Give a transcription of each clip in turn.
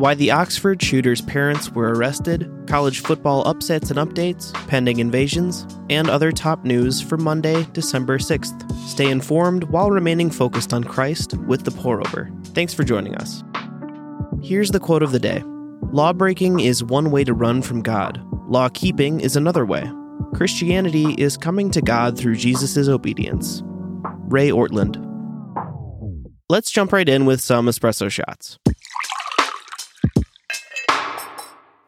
why the Oxford shooter's parents were arrested, college football upsets and updates, pending invasions, and other top news for Monday, December 6th. Stay informed while remaining focused on Christ with the pour over. Thanks for joining us. Here's the quote of the day Lawbreaking is one way to run from God, law keeping is another way. Christianity is coming to God through Jesus' obedience. Ray Ortlund. Let's jump right in with some espresso shots.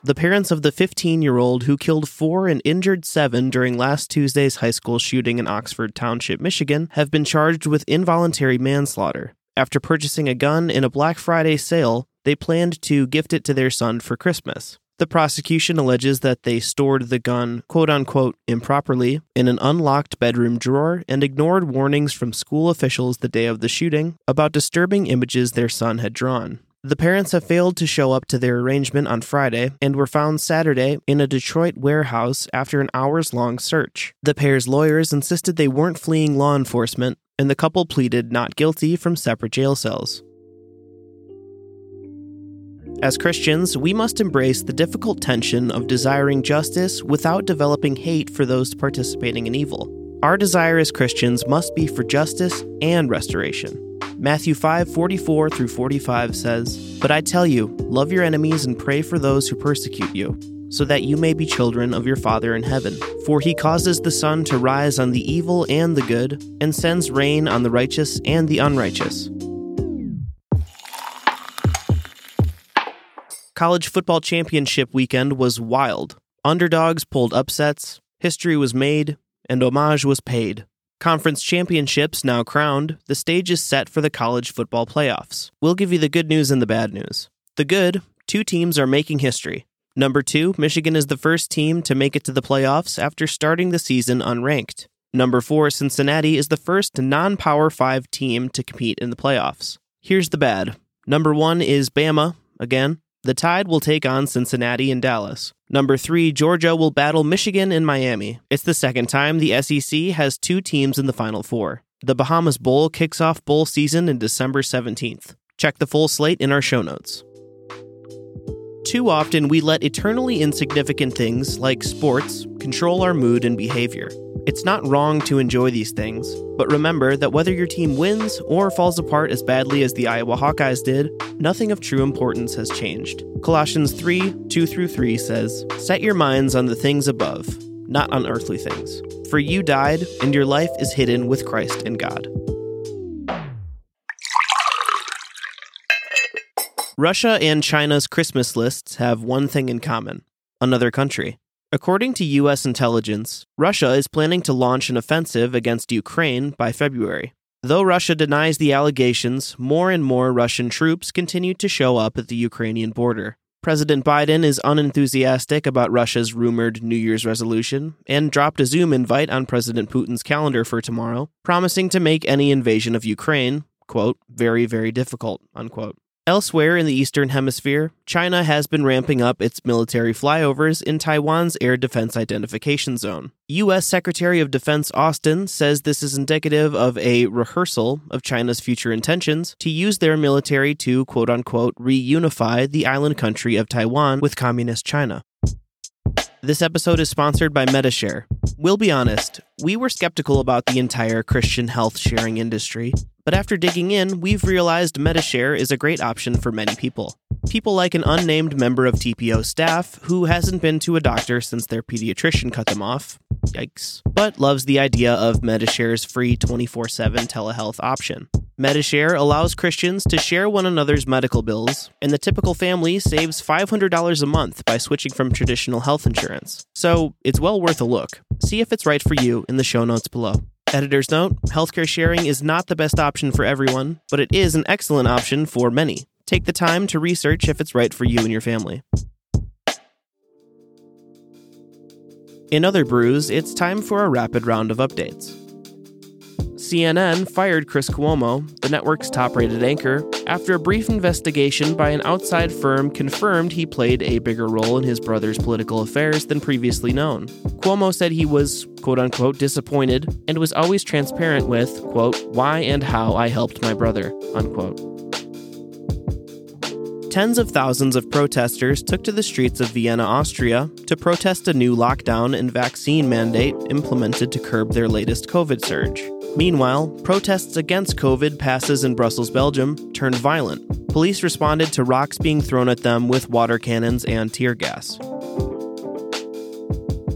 The parents of the 15 year old who killed four and injured seven during last Tuesday's high school shooting in Oxford Township, Michigan, have been charged with involuntary manslaughter. After purchasing a gun in a Black Friday sale, they planned to gift it to their son for Christmas. The prosecution alleges that they stored the gun, quote unquote, improperly in an unlocked bedroom drawer and ignored warnings from school officials the day of the shooting about disturbing images their son had drawn. The parents have failed to show up to their arrangement on Friday and were found Saturday in a Detroit warehouse after an hours long search. The pair's lawyers insisted they weren't fleeing law enforcement, and the couple pleaded not guilty from separate jail cells. As Christians, we must embrace the difficult tension of desiring justice without developing hate for those participating in evil. Our desire as Christians must be for justice and restoration. Matthew 5 44 through 45 says, But I tell you, love your enemies and pray for those who persecute you, so that you may be children of your Father in heaven. For he causes the sun to rise on the evil and the good, and sends rain on the righteous and the unrighteous. College football championship weekend was wild. Underdogs pulled upsets, history was made, and homage was paid. Conference championships now crowned, the stage is set for the college football playoffs. We'll give you the good news and the bad news. The good two teams are making history. Number two, Michigan is the first team to make it to the playoffs after starting the season unranked. Number four, Cincinnati is the first non Power 5 team to compete in the playoffs. Here's the bad. Number one is Bama, again. The Tide will take on Cincinnati and Dallas. Number three, Georgia will battle Michigan and Miami. It's the second time the SEC has two teams in the Final Four. The Bahamas Bowl kicks off bowl season in December 17th. Check the full slate in our show notes. Too often, we let eternally insignificant things like sports control our mood and behavior. It's not wrong to enjoy these things, but remember that whether your team wins or falls apart as badly as the Iowa Hawkeyes did, nothing of true importance has changed. Colossians 3 2 through 3 says, Set your minds on the things above, not on earthly things. For you died, and your life is hidden with Christ in God. Russia and China's Christmas lists have one thing in common another country. According to U.S. intelligence, Russia is planning to launch an offensive against Ukraine by February. Though Russia denies the allegations, more and more Russian troops continue to show up at the Ukrainian border. President Biden is unenthusiastic about Russia's rumored New Year's resolution and dropped a Zoom invite on President Putin's calendar for tomorrow, promising to make any invasion of Ukraine, quote, very, very difficult, unquote. Elsewhere in the Eastern Hemisphere, China has been ramping up its military flyovers in Taiwan's Air Defense Identification Zone. U.S. Secretary of Defense Austin says this is indicative of a rehearsal of China's future intentions to use their military to quote unquote reunify the island country of Taiwan with Communist China. This episode is sponsored by Medi-Share. We'll be honest, we were skeptical about the entire Christian health sharing industry, but after digging in, we've realized Medi-Share is a great option for many people. People like an unnamed member of TPO staff who hasn't been to a doctor since their pediatrician cut them off. Yikes. But loves the idea of Medi-Share's free 24 7 telehealth option. Medi-Share allows Christians to share one another's medical bills, and the typical family saves $500 a month by switching from traditional health insurance. So it's well worth a look. See if it's right for you in the show notes below. Editor's note healthcare sharing is not the best option for everyone, but it is an excellent option for many. Take the time to research if it's right for you and your family. In other brews, it's time for a rapid round of updates. CNN fired Chris Cuomo, the network's top rated anchor, after a brief investigation by an outside firm confirmed he played a bigger role in his brother's political affairs than previously known. Cuomo said he was, quote unquote, disappointed and was always transparent with, quote, why and how I helped my brother, unquote. Tens of thousands of protesters took to the streets of Vienna, Austria, to protest a new lockdown and vaccine mandate implemented to curb their latest COVID surge. Meanwhile, protests against COVID passes in Brussels, Belgium turned violent. Police responded to rocks being thrown at them with water cannons and tear gas.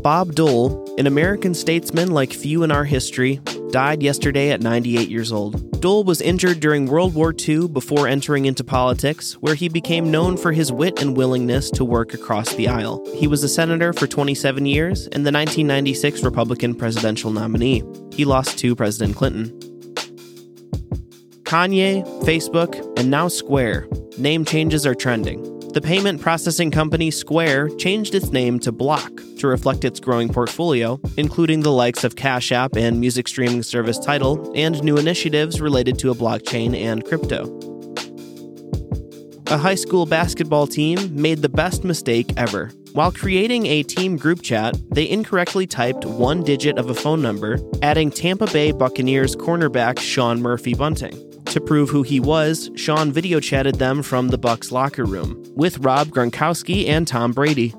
Bob Dole, an American statesman like few in our history, died yesterday at 98 years old. Dole was injured during World War II before entering into politics, where he became known for his wit and willingness to work across the aisle. He was a senator for 27 years and the 1996 Republican presidential nominee. He lost to President Clinton. Kanye, Facebook, and now Square. Name changes are trending the payment processing company Square changed its name to Block to reflect its growing portfolio, including the likes of Cash App and music streaming service Tidal, and new initiatives related to a blockchain and crypto. A high school basketball team made the best mistake ever. While creating a team group chat, they incorrectly typed one digit of a phone number, adding Tampa Bay Buccaneers cornerback Sean Murphy Bunting. To prove who he was, Sean video chatted them from the Bucs locker room with Rob Gronkowski and Tom Brady.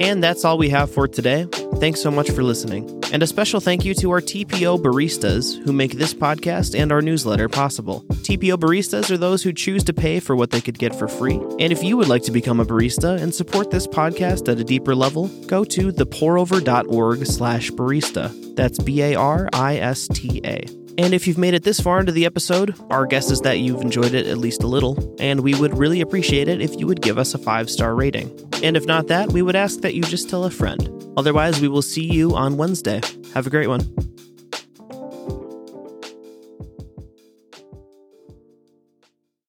And that's all we have for today. Thanks so much for listening. And a special thank you to our TPO baristas who make this podcast and our newsletter possible. TPO baristas are those who choose to pay for what they could get for free. And if you would like to become a barista and support this podcast at a deeper level, go to thepourover.org slash barista. That's B-A-R-I-S-T-A. And if you've made it this far into the episode, our guess is that you've enjoyed it at least a little, and we would really appreciate it if you would give us a five star rating. And if not that, we would ask that you just tell a friend. Otherwise, we will see you on Wednesday. Have a great one.